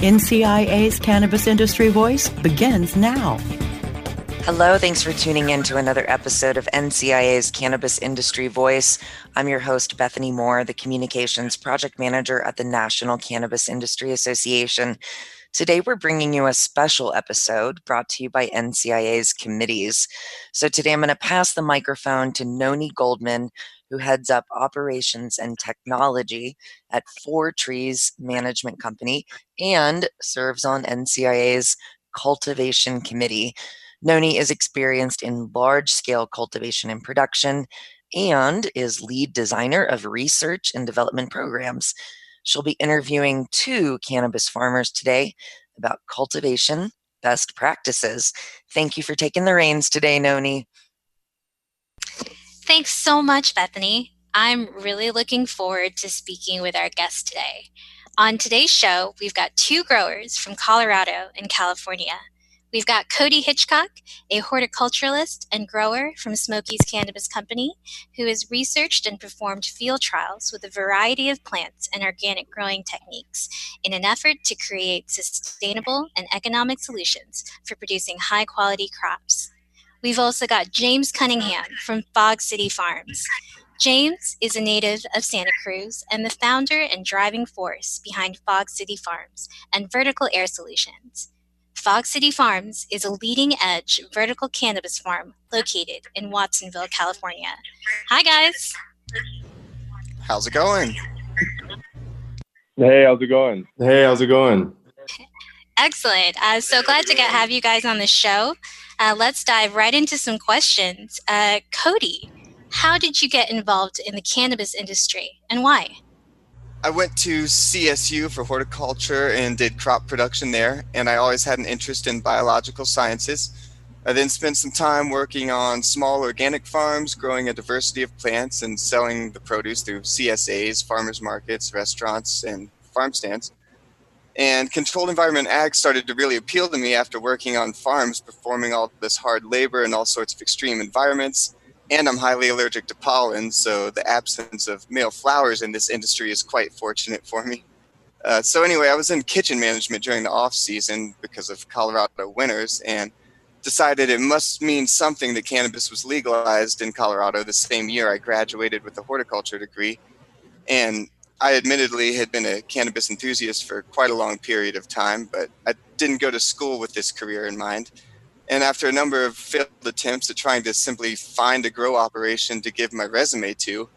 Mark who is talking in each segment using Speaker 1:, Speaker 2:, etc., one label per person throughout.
Speaker 1: NCIA's Cannabis Industry Voice begins now.
Speaker 2: Hello, thanks for tuning in to another episode of NCIA's Cannabis Industry Voice. I'm your host, Bethany Moore, the Communications Project Manager at the National Cannabis Industry Association. Today, we're bringing you a special episode brought to you by NCIA's committees. So, today I'm going to pass the microphone to Noni Goldman, who heads up operations and technology at Four Trees Management Company and serves on NCIA's Cultivation Committee. Noni is experienced in large scale cultivation and production and is lead designer of research and development programs. She'll be interviewing two cannabis farmers today about cultivation best practices. Thank you for taking the reins today, Noni.
Speaker 3: Thanks so much, Bethany. I'm really looking forward to speaking with our guest today. On today's show, we've got two growers from Colorado and California. We've got Cody Hitchcock, a horticulturalist and grower from Smokey's Cannabis Company, who has researched and performed field trials with a variety of plants and organic growing techniques in an effort to create sustainable and economic solutions for producing high quality crops. We've also got James Cunningham from Fog City Farms. James is a native of Santa Cruz and the founder and driving force behind Fog City Farms and Vertical Air Solutions. Fog City Farms is a leading edge vertical cannabis farm located in Watsonville, California. Hi, guys.
Speaker 4: How's it going?
Speaker 5: Hey, how's it going?
Speaker 6: Hey, how's it going?
Speaker 3: Excellent. Uh, so glad to get have you guys on the show. Uh, let's dive right into some questions. Uh, Cody, how did you get involved in the cannabis industry and why?
Speaker 4: I went to CSU for horticulture and did crop production there, and I always had an interest in biological sciences. I then spent some time working on small organic farms, growing a diversity of plants, and selling the produce through CSAs, farmers markets, restaurants, and farm stands. And controlled environment ag started to really appeal to me after working on farms, performing all this hard labor in all sorts of extreme environments. And I'm highly allergic to pollen, so the absence of male flowers in this industry is quite fortunate for me. Uh, so anyway, I was in kitchen management during the off season because of Colorado winters, and decided it must mean something that cannabis was legalized in Colorado the same year I graduated with a horticulture degree. And I admittedly had been a cannabis enthusiast for quite a long period of time, but I didn't go to school with this career in mind. And after a number of failed attempts at trying to simply find a grow operation to give my resume to,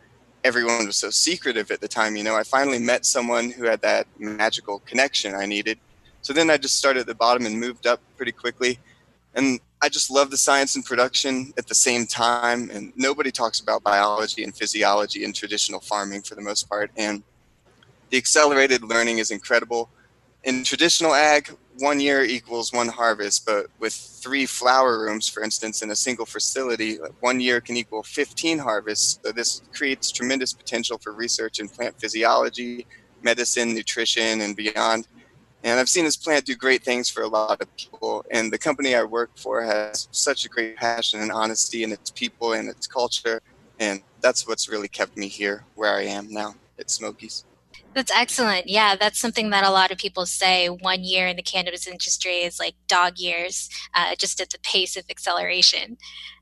Speaker 4: everyone was so secretive at the time, you know, I finally met someone who had that magical connection I needed. So then I just started at the bottom and moved up pretty quickly. And I just love the science and production at the same time. And nobody talks about biology and physiology in traditional farming for the most part. And the accelerated learning is incredible. In traditional ag, one year equals one harvest, but with three flower rooms, for instance, in a single facility, one year can equal 15 harvests. So this creates tremendous potential for research in plant physiology, medicine, nutrition, and beyond. And I've seen this plant do great things for a lot of people. And the company I work for has such a great passion and honesty in its people and its culture. And that's what's really kept me here where I am now at Smokey's.
Speaker 3: That's excellent. Yeah, that's something that a lot of people say. One year in the cannabis industry is like dog years, uh, just at the pace of acceleration.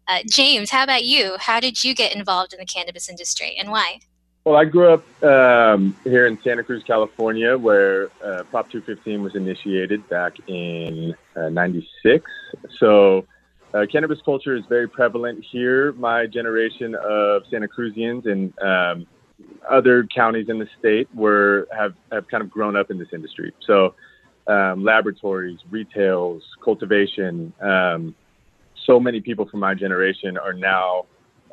Speaker 3: Uh, James, how about you? How did you get involved in the cannabis industry and why?
Speaker 5: Well, I grew up um, here in Santa Cruz, California, where uh, Prop 215 was initiated back in '96. Uh, so, uh, cannabis culture is very prevalent here. My generation of Santa Cruzians and um, other counties in the state were have, have kind of grown up in this industry. So um, laboratories, retails, cultivation. Um, so many people from my generation are now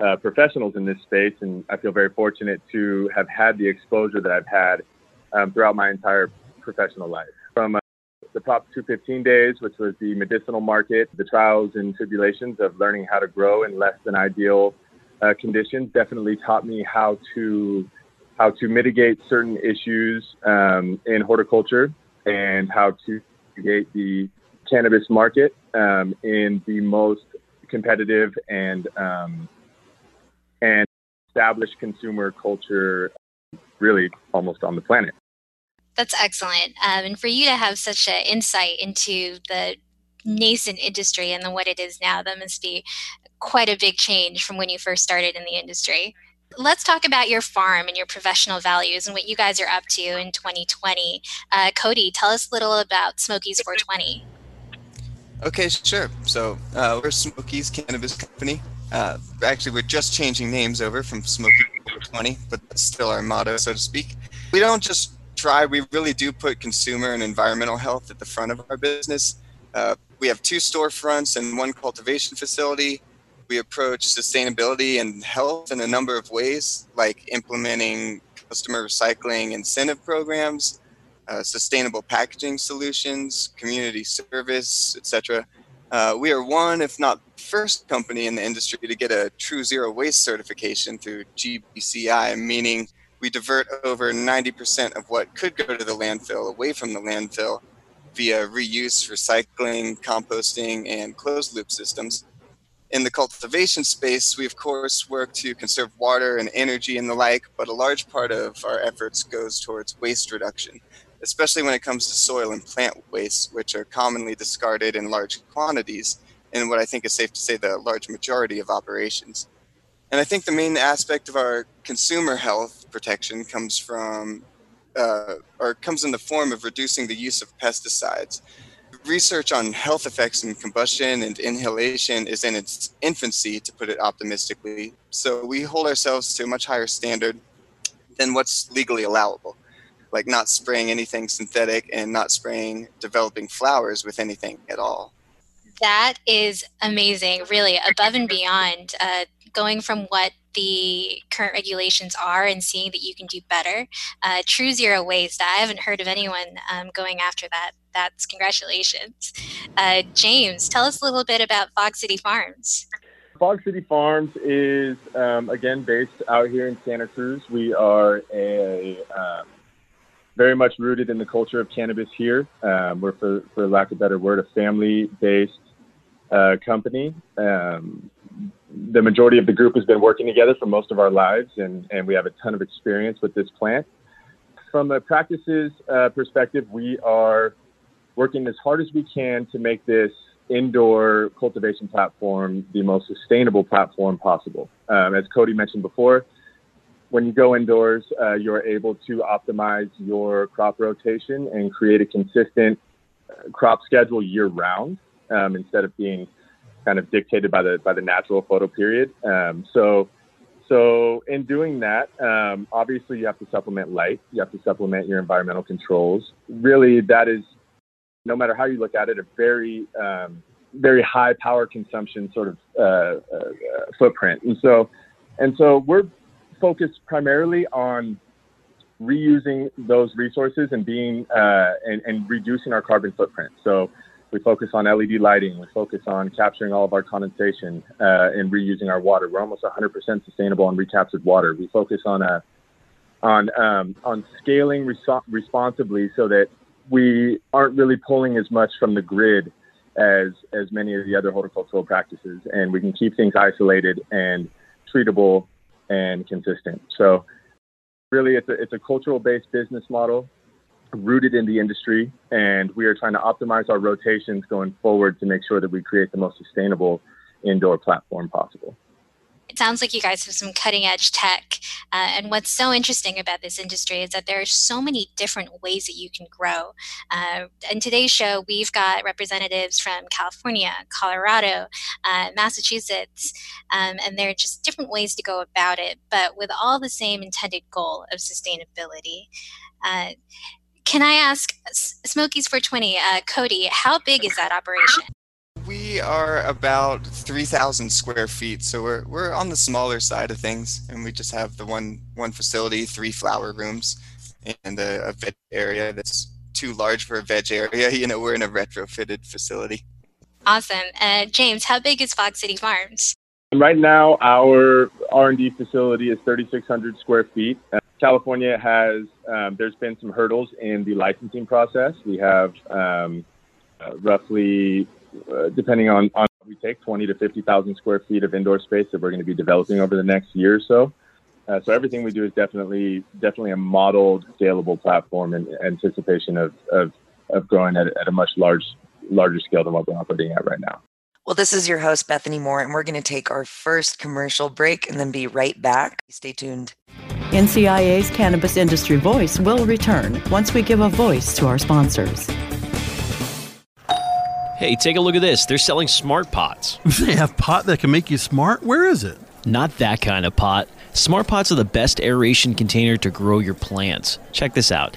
Speaker 5: uh, professionals in this space, and I feel very fortunate to have had the exposure that I've had um, throughout my entire professional life. From uh, the Prop 215 days, which was the medicinal market, the trials and tribulations of learning how to grow in less than ideal uh, conditions, definitely taught me how to how to mitigate certain issues um, in horticulture and how to mitigate the cannabis market um, in the most competitive and um, and established consumer culture, really almost on the planet.
Speaker 3: That's excellent. Um, and for you to have such an insight into the nascent industry and what it is now, that must be quite a big change from when you first started in the industry. Let's talk about your farm and your professional values and what you guys are up to in 2020. Uh, Cody, tell us a little about Smokey's 420.
Speaker 4: Okay, sure. So uh, we're Smokey's Cannabis Company. Uh, actually, we're just changing names over from Smoky 420, but that's still our motto, so to speak. We don't just try, we really do put consumer and environmental health at the front of our business. Uh, we have two storefronts and one cultivation facility. We approach sustainability and health in a number of ways, like implementing customer recycling incentive programs, uh, sustainable packaging solutions, community service, etc. Uh, we are one, if not first company in the industry to get a true zero waste certification through GBCI, meaning we divert over 90% of what could go to the landfill away from the landfill via reuse, recycling, composting, and closed loop systems. In the cultivation space, we of course work to conserve water and energy and the like, but a large part of our efforts goes towards waste reduction especially when it comes to soil and plant waste, which are commonly discarded in large quantities in what I think is safe to say the large majority of operations. And I think the main aspect of our consumer health protection comes from, uh, or comes in the form of reducing the use of pesticides. Research on health effects in combustion and inhalation is in its infancy, to put it optimistically. So we hold ourselves to a much higher standard than what's legally allowable like not spraying anything synthetic and not spraying developing flowers with anything at all.
Speaker 3: That is amazing, really, above and beyond uh, going from what the current regulations are and seeing that you can do better. Uh, true zero waste. I haven't heard of anyone um, going after that. That's congratulations. Uh, James, tell us a little bit about Fog City Farms.
Speaker 5: Fog City Farms is, um, again, based out here in Santa Cruz. We are a um, very much rooted in the culture of cannabis here. Um, we're, for, for lack of a better word, a family-based uh, company. Um, the majority of the group has been working together for most of our lives, and, and we have a ton of experience with this plant. From a practices uh, perspective, we are working as hard as we can to make this indoor cultivation platform the most sustainable platform possible. Um, as Cody mentioned before, when you go indoors, uh, you're able to optimize your crop rotation and create a consistent uh, crop schedule year round um, instead of being kind of dictated by the by the natural photo period. Um, so, so in doing that, um, obviously you have to supplement light. You have to supplement your environmental controls. Really, that is, no matter how you look at it, a very um, very high power consumption sort of uh, uh, footprint. And so, and so we're focused primarily on reusing those resources and being uh, and, and, reducing our carbon footprint. So we focus on LED lighting. We focus on capturing all of our condensation uh, and reusing our water. We're almost 100% sustainable on recaptured water. We focus on a uh, on um, on scaling res- responsibly so that we aren't really pulling as much from the grid as as many of the other horticultural practices, and we can keep things isolated and treatable and consistent. So really it's a, it's a cultural based business model rooted in the industry and we are trying to optimize our rotations going forward to make sure that we create the most sustainable indoor platform possible
Speaker 3: it sounds like you guys have some cutting edge tech. Uh, and what's so interesting about this industry is that there are so many different ways that you can grow. Uh, in today's show, we've got representatives from California, Colorado, uh, Massachusetts, um, and there are just different ways to go about it, but with all the same intended goal of sustainability. Uh, can I ask Smokey's 420, uh, Cody, how big is that operation?
Speaker 4: We are about 3,000 square feet, so we're we're on the smaller side of things, and we just have the one one facility, three flower rooms, and a, a veg area that's too large for a veg area. You know, we're in a retrofitted facility.
Speaker 3: Awesome. Uh, James, how big is Fog City Farms?
Speaker 5: Right now, our R&D facility is 3,600 square feet. California has, um, there's been some hurdles in the licensing process. We have um, uh, roughly, uh, depending on, on we take 20 to 50,000 square feet of indoor space that we're going to be developing over the next year or so. Uh, so everything we do is definitely definitely a modeled, scalable platform in anticipation of of, of growing at, at a much large larger scale than what we're operating at right now.
Speaker 2: Well, this is your host, Bethany Moore, and we're going to take our first commercial break and then be right back. Stay tuned.
Speaker 1: NCIA's Cannabis Industry Voice will return once we give a voice to our sponsors.
Speaker 6: Hey, take a look at this. They're selling smart pots.
Speaker 7: They have pot that can make you smart? Where is it?
Speaker 6: Not that kind of pot. Smart pots are the best aeration container to grow your plants. Check this out.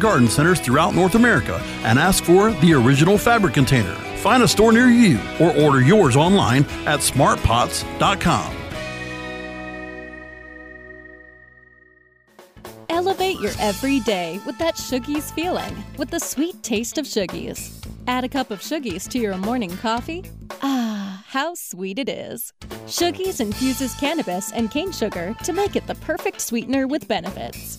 Speaker 7: garden centers throughout North America and ask for the original fabric container. Find a store near you or order yours online at smartpots.com.
Speaker 8: Elevate your everyday with that Shoogies feeling with the sweet taste of Shoogies. Add a cup of Shoogies to your morning coffee. Ah, how sweet it is. Shoogies infuses cannabis and cane sugar to make it the perfect sweetener with benefits.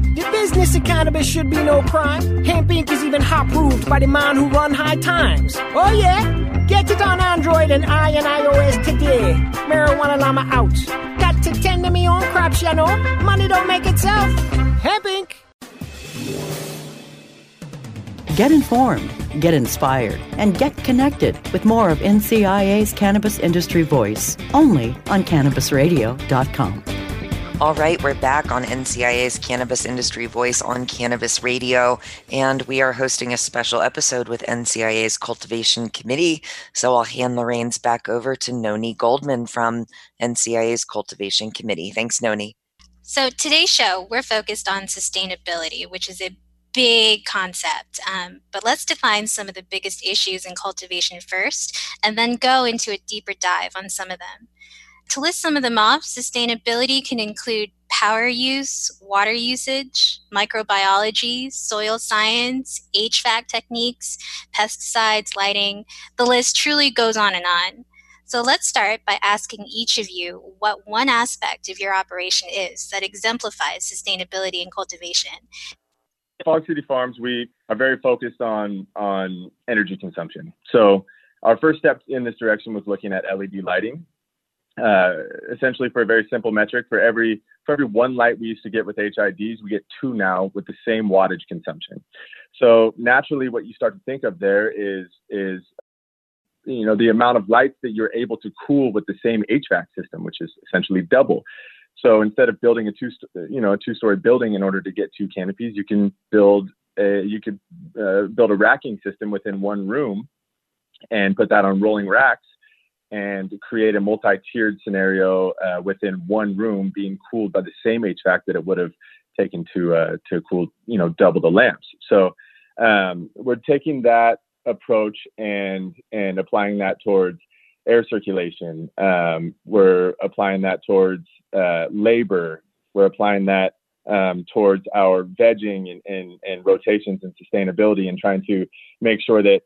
Speaker 9: The business of cannabis should be no crime. Hempire is even hot proved by the man who run high times. Oh yeah? Get it on Android and I and iOS today. Marijuana Llama out. Got to tend to me own crops, you know. Money don't make itself. Hempire
Speaker 1: Get informed, get inspired, and get connected with more of NCIA's Cannabis Industry Voice only on CannabisRadio.com.
Speaker 2: All right, we're back on NCIA's Cannabis Industry Voice on Cannabis Radio, and we are hosting a special episode with NCIA's Cultivation Committee. So I'll hand the reins back over to Noni Goldman from NCIA's Cultivation Committee. Thanks, Noni.
Speaker 3: So today's show, we're focused on sustainability, which is a big concept. Um, but let's define some of the biggest issues in cultivation first, and then go into a deeper dive on some of them. To list some of them off, sustainability can include power use, water usage, microbiology, soil science, HVAC techniques, pesticides, lighting. The list truly goes on and on. So let's start by asking each of you what one aspect of your operation is that exemplifies sustainability in cultivation.
Speaker 5: Fog City Farms, we are very focused on on energy consumption. So our first step in this direction was looking at LED lighting. Uh, essentially, for a very simple metric, for every for every one light we used to get with HIDs, we get two now with the same wattage consumption. So naturally, what you start to think of there is is you know the amount of lights that you're able to cool with the same HVAC system, which is essentially double. So instead of building a two, you know, a two-story building in order to get two canopies, you can build a, you could uh, build a racking system within one room, and put that on rolling racks, and create a multi-tiered scenario uh, within one room, being cooled by the same HVAC that it would have taken to uh, to cool, you know, double the lamps. So um, we're taking that approach and and applying that towards air circulation. Um, we're applying that towards uh, labor. We're applying that um, towards our vegging and, and, and rotations and sustainability and trying to make sure that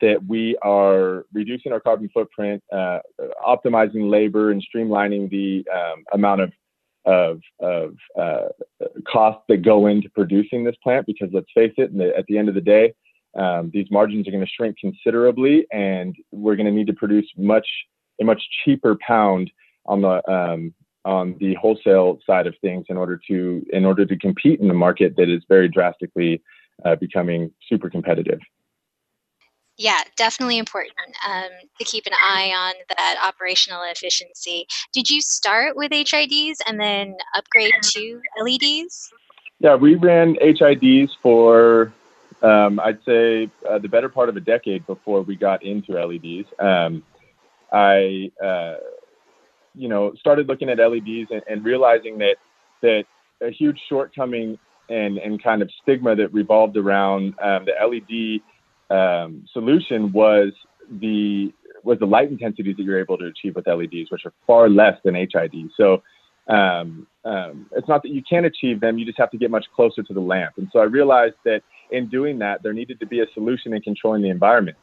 Speaker 5: that we are reducing our carbon footprint, uh, optimizing labor, and streamlining the um, amount of of, of uh, costs that go into producing this plant. Because let's face it, at the end of the day, um, these margins are going to shrink considerably, and we're going to need to produce much a much cheaper pound on the um, on the wholesale side of things in order to in order to compete in the market that is very drastically uh, becoming super competitive
Speaker 3: yeah, definitely important um, to keep an eye on that operational efficiency. Did you start with HIDs and then upgrade to LEDs?
Speaker 5: Yeah, we ran HIDs for, um, I'd say, uh, the better part of a decade before we got into LEDs. Um, I, uh, you know, started looking at LEDs and, and realizing that that a huge shortcoming and and kind of stigma that revolved around um, the LED um, solution was the was the light intensities that you're able to achieve with LEDs, which are far less than HID. So um, um, it's not that you can't achieve them; you just have to get much closer to the lamp. And so I realized that in doing that, there needed to be a solution in controlling the environment.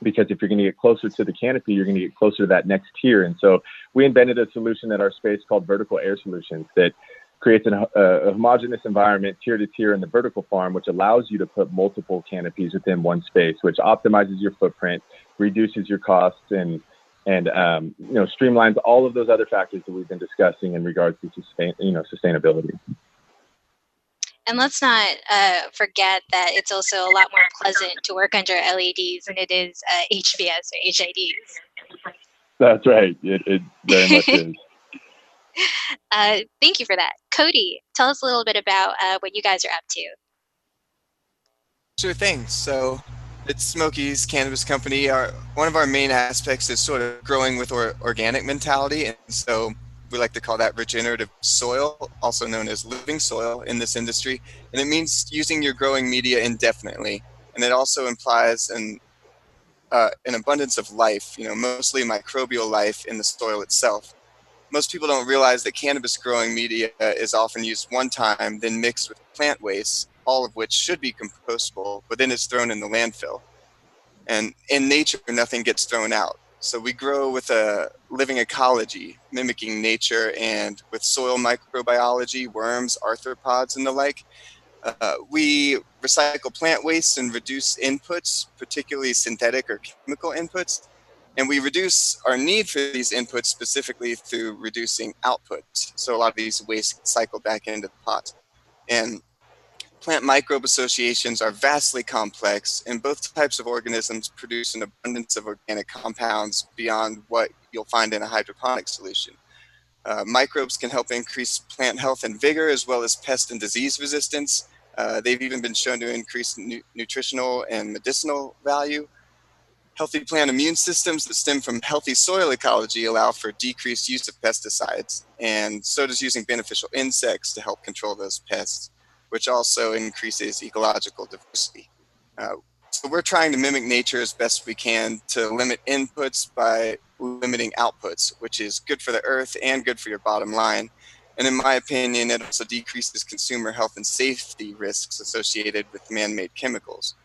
Speaker 5: Because if you're going to get closer to the canopy, you're going to get closer to that next tier. And so we invented a solution at our space called Vertical Air Solutions that creates an, a, a homogeneous environment tier to tier in the vertical farm, which allows you to put multiple canopies within one space, which optimizes your footprint, reduces your costs, and and um, you know streamlines all of those other factors that we've been discussing in regards to sustain, you know sustainability.
Speaker 3: And let's not uh, forget that it's also a lot more pleasant to work under LEDs than it is uh, HPS or HIDs.
Speaker 5: That's right. It, it very much is.
Speaker 3: Uh, thank you for that. Cody, tell us a little bit about uh, what you guys are up to.
Speaker 4: Sure thing. So, it's Smokey's Cannabis Company. Our one of our main aspects is sort of growing with our organic mentality, and so we like to call that regenerative soil, also known as living soil in this industry. And it means using your growing media indefinitely, and it also implies an uh, an abundance of life, you know, mostly microbial life in the soil itself most people don't realize that cannabis growing media is often used one time, then mixed with plant waste, all of which should be compostable, but then it's thrown in the landfill. And in nature, nothing gets thrown out. So we grow with a living ecology, mimicking nature, and with soil microbiology, worms, arthropods, and the like. Uh, we recycle plant waste and reduce inputs, particularly synthetic or chemical inputs, and we reduce our need for these inputs specifically through reducing outputs. So a lot of these waste cycle back into the pot. And plant microbe associations are vastly complex, and both types of organisms produce an abundance of organic compounds beyond what you'll find in a hydroponic solution. Uh, microbes can help increase plant health and vigor, as well as pest and disease resistance. Uh, they've even been shown to increase nu- nutritional and medicinal value. Healthy plant immune systems that stem from healthy soil ecology allow for decreased use of pesticides, and so does using beneficial insects to help control those pests, which also increases ecological diversity. Uh, so we're trying to mimic nature as best we can to limit inputs by limiting outputs, which is good for the earth and good for your bottom line. And in my opinion, it also decreases consumer health and safety risks associated with man made chemicals.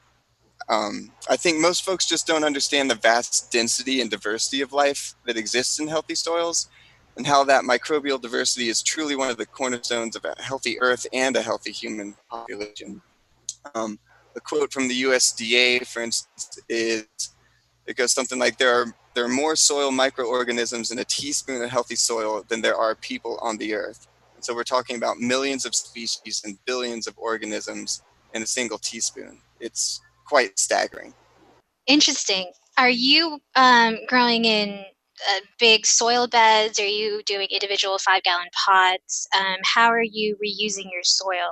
Speaker 4: Um, I think most folks just don't understand the vast density and diversity of life that exists in healthy soils and how that microbial diversity is truly one of the cornerstones of a healthy earth and a healthy human population. Um, a quote from the USDA, for instance, is it goes something like there are there are more soil microorganisms in a teaspoon of healthy soil than there are people on the earth. So we're talking about millions of species and billions of organisms in a single teaspoon. It's quite staggering.
Speaker 3: Interesting. Are you um, growing in uh, big soil beds? Are you doing individual five gallon pots? Um, how are you reusing your soil?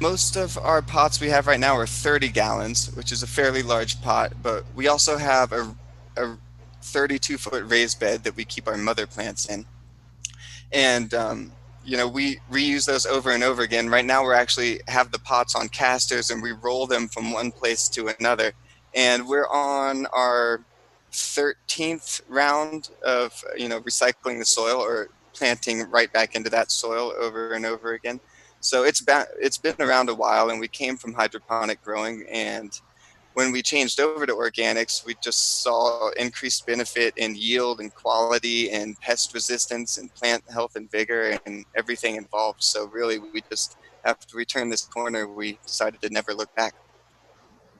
Speaker 4: Most of our pots we have right now are 30 gallons, which is a fairly large pot, but we also have a, a 32 foot raised bed that we keep our mother plants in. And um, you know we reuse those over and over again. Right now we're actually have the pots on casters and we roll them from one place to another. And we're on our 13th round of you know recycling the soil or planting right back into that soil over and over again. So it's been it's been around a while and we came from hydroponic growing and when we changed over to organics, we just saw increased benefit in yield and quality and pest resistance and plant health and vigor and everything involved. So really, we just after we turned this corner, we decided to never look back.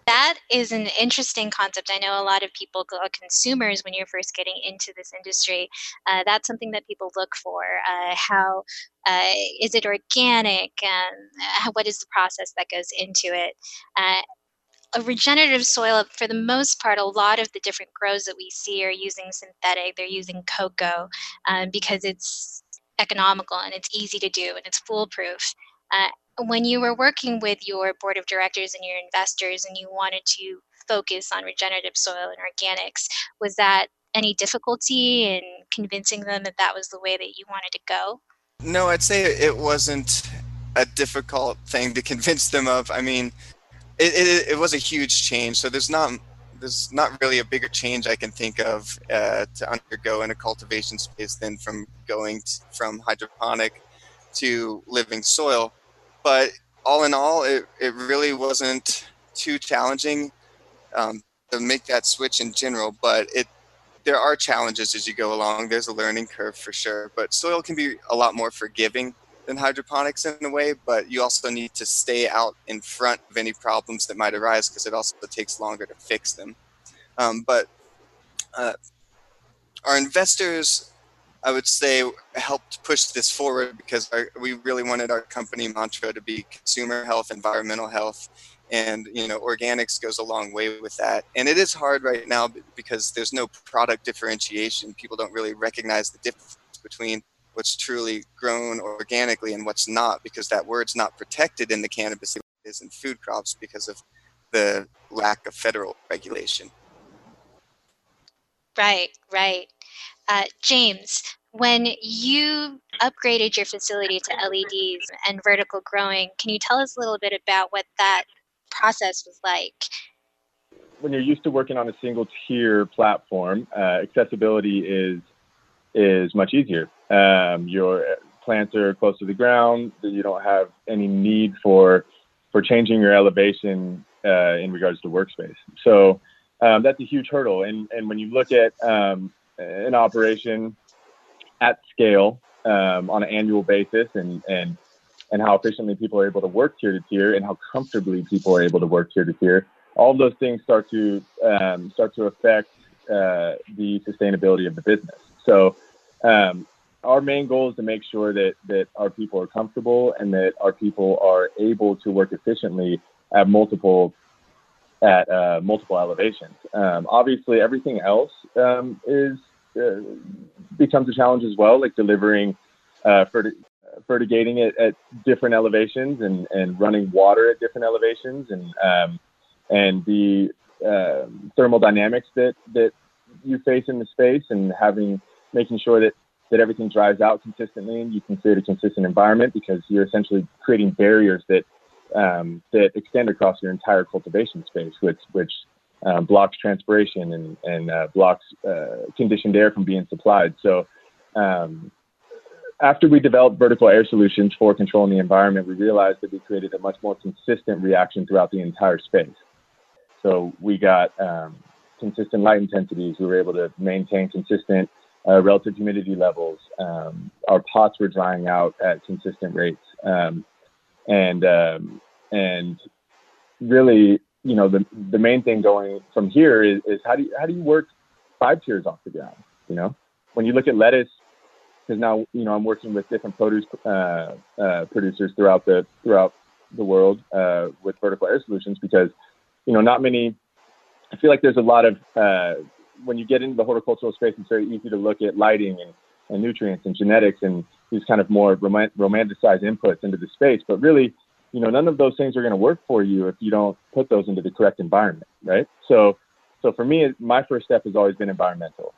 Speaker 3: That is an interesting concept. I know a lot of people, uh, consumers, when you're first getting into this industry, uh, that's something that people look for. Uh, how uh, is it organic? And what is the process that goes into it? A regenerative soil, for the most part, a lot of the different grows that we see are using synthetic. They're using cocoa um, because it's economical and it's easy to do and it's foolproof. Uh, when you were working with your board of directors and your investors and you wanted to focus on regenerative soil and organics, was that any difficulty in convincing them that that was the way that you wanted to go?
Speaker 4: No, I'd say it wasn't a difficult thing to convince them of. I mean, it, it, it was a huge change. So there's not there's not really a bigger change I can think of uh, to undergo in a cultivation space than from going from hydroponic to living soil. But all in all, it, it really wasn't too challenging um, to make that switch in general. But it there are challenges as you go along. There's a learning curve for sure. But soil can be a lot more forgiving than hydroponics in a way, but you also need to stay out in front of any problems that might arise because it also takes longer to fix them. Um, but uh, our investors, I would say, helped push this forward because our, we really wanted our company mantra to be consumer health, environmental health, and you know organics goes a long way with that. And it is hard right now because there's no product differentiation. People don't really recognize the difference between what's truly grown organically and what's not because that word's not protected in the cannabis is in food crops because of the lack of federal regulation.
Speaker 3: Right, right. Uh, James, when you upgraded your facility to LEDs and vertical growing, can you tell us a little bit about what that process was like?
Speaker 5: When you're used to working on a single tier platform, uh, accessibility is is much easier. Um, your plants are close to the ground. You don't have any need for for changing your elevation uh, in regards to workspace. So um, that's a huge hurdle. And and when you look at um, an operation at scale um, on an annual basis, and and and how efficiently people are able to work tier to tier, and how comfortably people are able to work tier to tier, all those things start to um, start to affect uh, the sustainability of the business. So um, our main goal is to make sure that that our people are comfortable and that our people are able to work efficiently at multiple at uh, multiple elevations. Um, obviously, everything else um, is uh, becomes a challenge as well, like delivering uh, fertigating it at different elevations and, and running water at different elevations and um, and the uh, thermal dynamics that that you face in the space and having making sure that that everything dries out consistently and you can create a consistent environment because you're essentially creating barriers that um, that extend across your entire cultivation space, which which um, blocks transpiration and and uh, blocks uh, conditioned air from being supplied. So. Um, after we developed vertical air solutions for controlling the environment, we realized that we created a much more consistent reaction throughout the entire space. So we got um, consistent light intensities. We were able to maintain consistent uh, relative humidity levels. Um, our pots were drying out at consistent rates, um, and um, and really, you know, the the main thing going from here is, is how do you, how do you work five tiers off the ground? You know, when you look at lettuce, because now you know I'm working with different produce uh, uh, producers throughout the throughout the world uh, with vertical air solutions because you know not many. I feel like there's a lot of uh, when you get into the horticultural space, it's very easy to look at lighting and, and nutrients and genetics and these kind of more rom- romanticized inputs into the space. But really, you know, none of those things are going to work for you if you don't put those into the correct environment, right? So, so for me, my first step has always been environmental,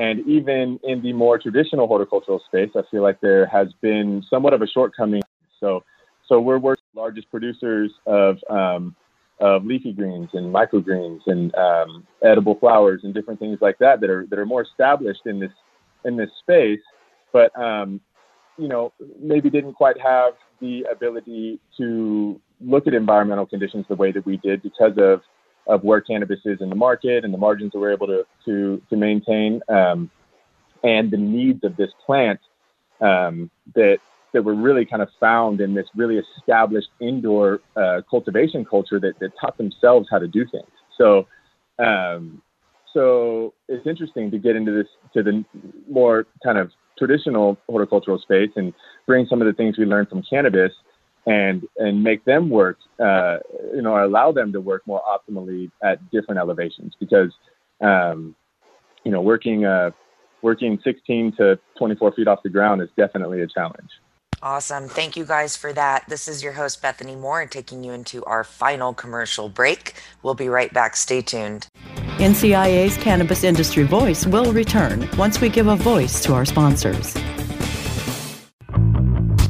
Speaker 5: And even in the more traditional horticultural space, I feel like there has been somewhat of a shortcoming. So, so we're working largest producers of um, of leafy greens and microgreens and um, edible flowers and different things like that that are that are more established in this in this space, but um, you know maybe didn't quite have the ability to look at environmental conditions the way that we did because of of where cannabis is in the market and the margins that we're able to to to maintain um, and the needs of this plant um, that that were really kind of found in this really established indoor uh, cultivation culture that, that taught themselves how to do things. So, um, so it's interesting to get into this to the more kind of traditional horticultural space and bring some of the things we learned from cannabis and and make them work, uh, you know, allow them to work more optimally at different elevations because, um, you know, working uh, working 16 to 24 feet off the ground is definitely a challenge.
Speaker 2: Awesome. Thank you guys for that. This is your host, Bethany Moore, taking you into our final commercial break. We'll be right back. Stay tuned.
Speaker 1: NCIA's Cannabis Industry Voice will return once we give a voice to our sponsors.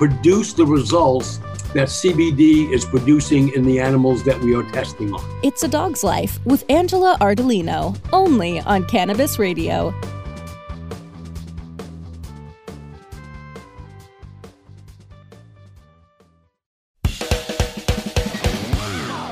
Speaker 10: produce the results that CBD is producing in the animals that we are testing on.
Speaker 8: It's a Dog's Life with Angela Ardolino, only on Cannabis Radio.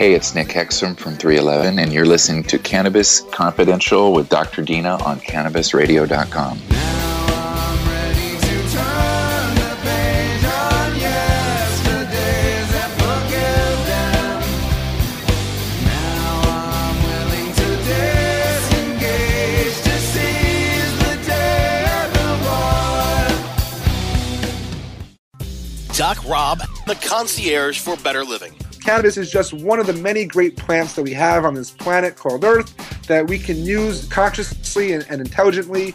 Speaker 11: Hey, it's Nick Hexum from 311, and you're listening to Cannabis Confidential with Dr. Dina on CannabisRadio.com.
Speaker 12: Doc Rob, the concierge for better living.
Speaker 13: Cannabis is just one of the many great plants that we have on this planet called Earth that we can use consciously and, and intelligently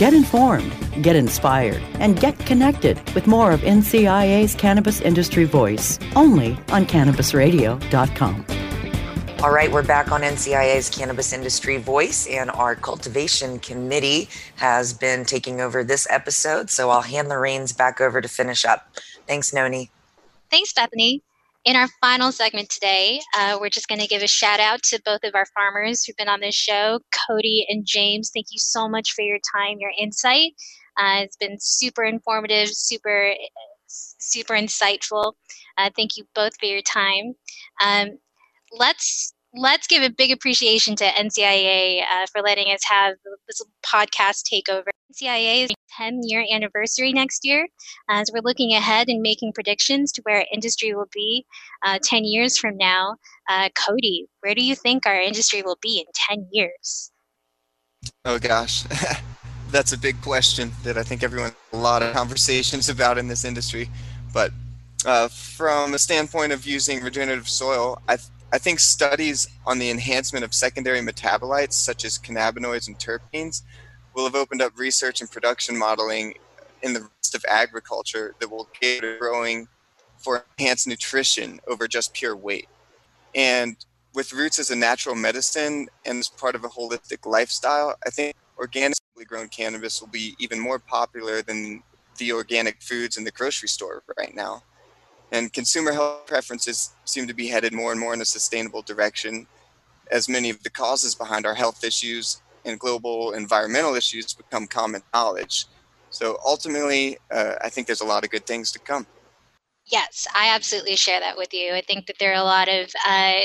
Speaker 1: Get informed, get inspired, and get connected with more of NCIA's Cannabis Industry Voice only on CannabisRadio.com.
Speaker 2: All right, we're back on NCIA's Cannabis Industry Voice, and our cultivation committee has been taking over this episode. So I'll hand the reins back over to finish up. Thanks, Noni.
Speaker 3: Thanks, Bethany. In our final segment today, uh, we're just going to give a shout out to both of our farmers who've been on this show, Cody and James. Thank you so much for your time, your insight. Uh, it's been super informative, super, super insightful. Uh, thank you both for your time. Um, let's let's give a big appreciation to NCIA uh, for letting us have this podcast takeover. NCIA's 10 year anniversary next year, as we're looking ahead and making predictions to where industry will be uh, 10 years from now. Uh, Cody, where do you think our industry will be in 10 years?
Speaker 4: Oh gosh, that's a big question that I think everyone a lot of conversations about in this industry. But uh, from a standpoint of using regenerative soil, I I think studies on the enhancement of secondary metabolites such as cannabinoids and terpenes will have opened up research and production modeling in the rest of agriculture that will get growing for enhanced nutrition over just pure weight. And with roots as a natural medicine and as part of a holistic lifestyle, I think organically grown cannabis will be even more popular than the organic foods in the grocery store right now. And consumer health preferences seem to be headed more and more in a sustainable direction as many of the causes behind our health issues and global environmental issues become common knowledge. So ultimately, uh, I think there's a lot of good things to come.
Speaker 3: Yes, I absolutely share that with you. I think that there are a lot of uh,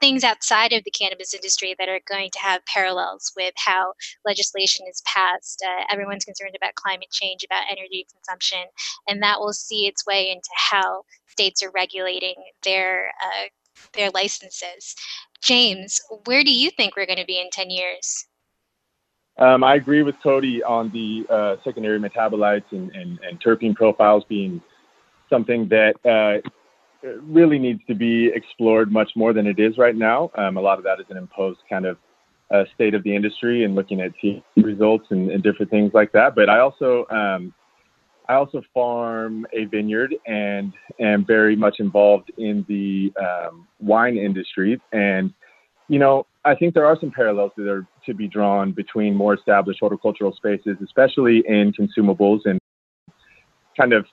Speaker 3: things outside of the cannabis industry that are going to have parallels with how legislation is passed. Uh, everyone's concerned about climate change, about energy consumption, and that will see its way into how states are regulating their uh, their licenses. James, where do you think we're going to be in ten years?
Speaker 5: Um, I agree with Cody on the uh, secondary metabolites and, and, and terpene profiles being something that uh, really needs to be explored much more than it is right now. Um, a lot of that is an imposed kind of uh, state of the industry and looking at THC results and, and, different things like that. But I also um, I also farm a vineyard and am very much involved in the um, wine industry. And you know, I think there are some parallels that are to be drawn between more established horticultural spaces, especially in consumables and kind of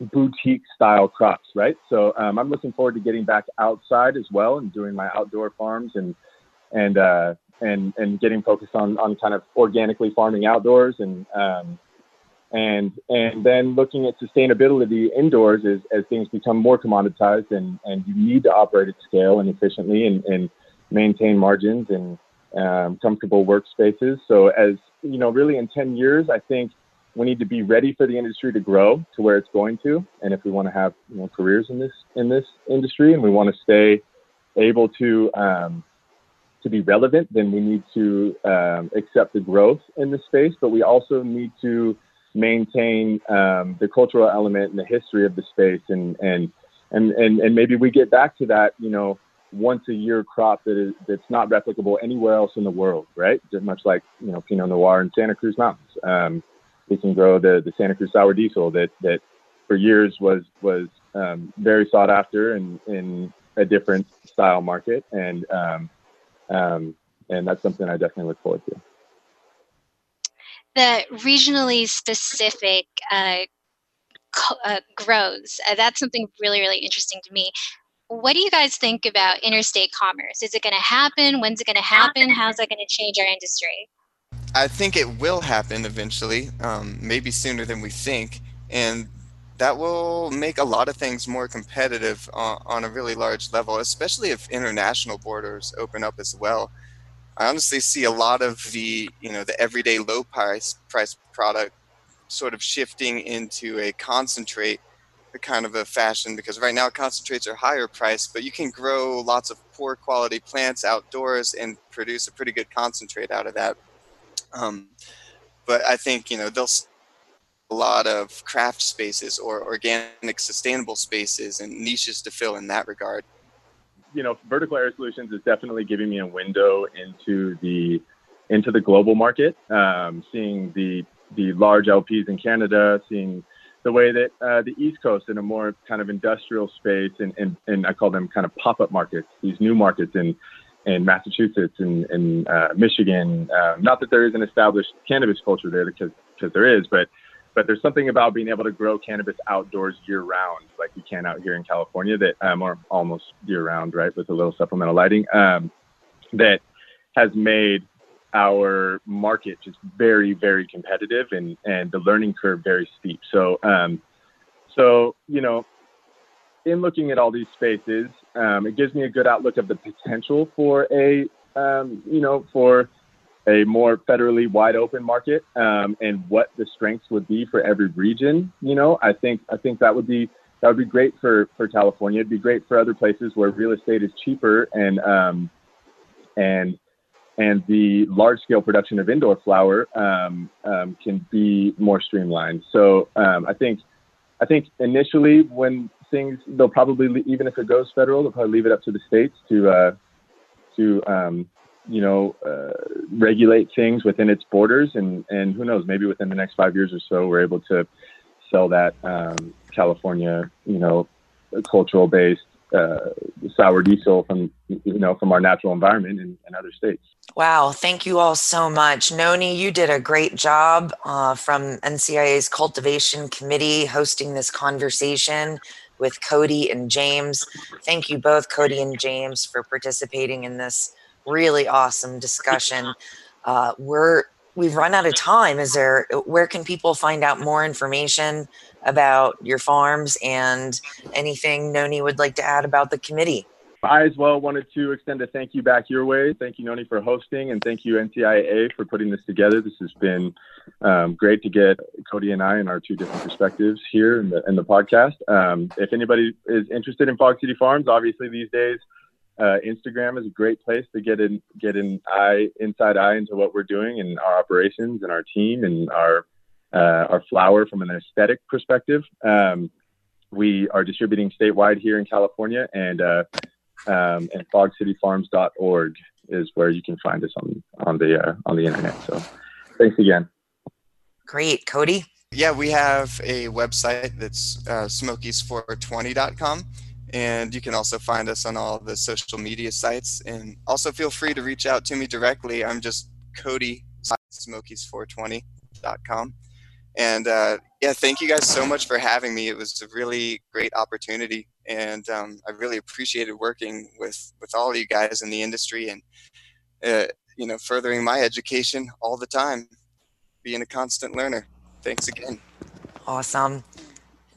Speaker 5: boutique style crops, right? So um, I'm looking forward to getting back outside as well and doing my outdoor farms and and uh, and and getting focused on on kind of organically farming outdoors and um, and and then looking at sustainability indoors as, as things become more commoditized and and you need to operate at scale and efficiently and, and maintain margins and um, comfortable workspaces. So as you know, really in 10 years, I think we need to be ready for the industry to grow to where it's going to. And if we want to have you know, careers in this in this industry and we want to stay able to um, to be relevant, then we need to um, accept the growth in the space. But we also need to maintain um, the cultural element and the history of the space, and and and and and maybe we get back to that, you know, once a year crop that is that's not replicable anywhere else in the world, right? Much like you know Pinot Noir in Santa Cruz Mountains. Um, we can grow the the Santa Cruz sour diesel that that for years was was um, very sought after in in a different style market, and um, um, and that's something I definitely look forward to.
Speaker 3: The regionally specific uh, uh, grows. Uh, that's something really, really interesting to me. What do you guys think about interstate commerce? Is it going to happen? When's it going to happen? How's that going to change our industry?
Speaker 4: I think it will happen eventually, um, maybe sooner than we think, and that will make a lot of things more competitive on, on, a really large level, especially if international borders open up as well. I honestly see a lot of the you know the everyday low price price product sort of shifting into a concentrate kind of a fashion because right now concentrates are higher priced, but you can grow lots of poor quality plants outdoors and produce a pretty good concentrate out of that. Um, but I think you know there'll a lot of craft spaces or organic sustainable spaces and niches to fill in that regard.
Speaker 5: You know, vertical air solutions is definitely giving me a window into the into the global market. Um, seeing the the large LPs in Canada, seeing the way that uh, the East Coast in a more kind of industrial space, and, and, and I call them kind of pop up markets, these new markets in, in Massachusetts and, and uh, Michigan. Uh, not that there is an established cannabis culture there, because because there is, but but there's something about being able to grow cannabis outdoors year round, like you can out here in California, that um, or almost year round, right, with a little supplemental lighting, um, that has made our market just very, very competitive and, and the learning curve very steep. So, um, so, you know, in looking at all these spaces, um, it gives me a good outlook of the potential for a, um, you know, for a more federally wide open market um, and what the strengths would be for every region. You know, I think, I think that would be, that would be great for, for California. It'd be great for other places where real estate is cheaper and, um, and, and the large scale production of indoor flower um, um, can be more streamlined. So um, I think I think initially when things they'll probably even if it goes federal they'll probably leave it up to the states to uh, to um, you know, uh, regulate things within its borders, and and who knows, maybe within the next five years or so, we're able to sell that um, California, you know, cultural based uh, sour diesel from you know from our natural environment in, in, other states.
Speaker 2: Wow, thank you all so much, Noni. You did a great job uh, from NCIA's cultivation committee hosting this conversation with Cody and James. Thank you both, Cody and James, for participating in this really awesome discussion. Uh, we're we've run out of time. Is there where can people find out more information about your farms and anything Noni would like to add about the committee?
Speaker 5: I as well wanted to extend a thank you back your way. Thank you, Noni, for hosting, and thank you, NCIA, for putting this together. This has been um, great to get Cody and I and our two different perspectives here in the, in the podcast. Um, if anybody is interested in Fog City Farms, obviously these days, uh, Instagram is a great place to get in, get an eye, inside eye into what we're doing and our operations and our team and our uh, our flower from an aesthetic perspective. Um, we are distributing statewide here in California, and uh, um, and fogcityfarms.org is where you can find us on on the uh, on the internet. So, thanks again.
Speaker 2: Great, Cody.
Speaker 4: Yeah, we have a website that's uh, smokies420.com. And you can also find us on all the social media sites. And also feel free to reach out to me directly. I'm just Cody Smokies420.com. And uh, yeah, thank you guys so much for having me. It was a really great opportunity, and um, I really appreciated working with with all of you guys in the industry and uh, you know furthering my education all the time, being a constant learner. Thanks again.
Speaker 2: Awesome.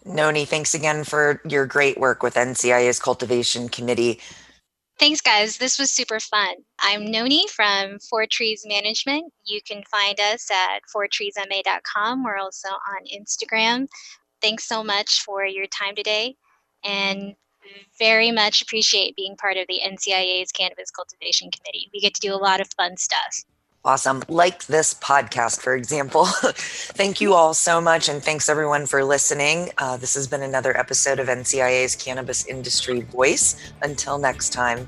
Speaker 2: Noni, thanks again for your great work with NCIA's Cultivation Committee.
Speaker 3: Thanks, guys. This was super fun. I'm Noni from Four Trees Management. You can find us at fourtreesma.com. We're also on Instagram. Thanks so much for your time today and very much appreciate being part of the NCIA's Cannabis Cultivation Committee. We get to do a lot of fun stuff.
Speaker 2: Awesome. Like this podcast, for example. Thank you all so much. And thanks everyone for listening. Uh, this has been another episode of NCIA's Cannabis Industry Voice. Until next time.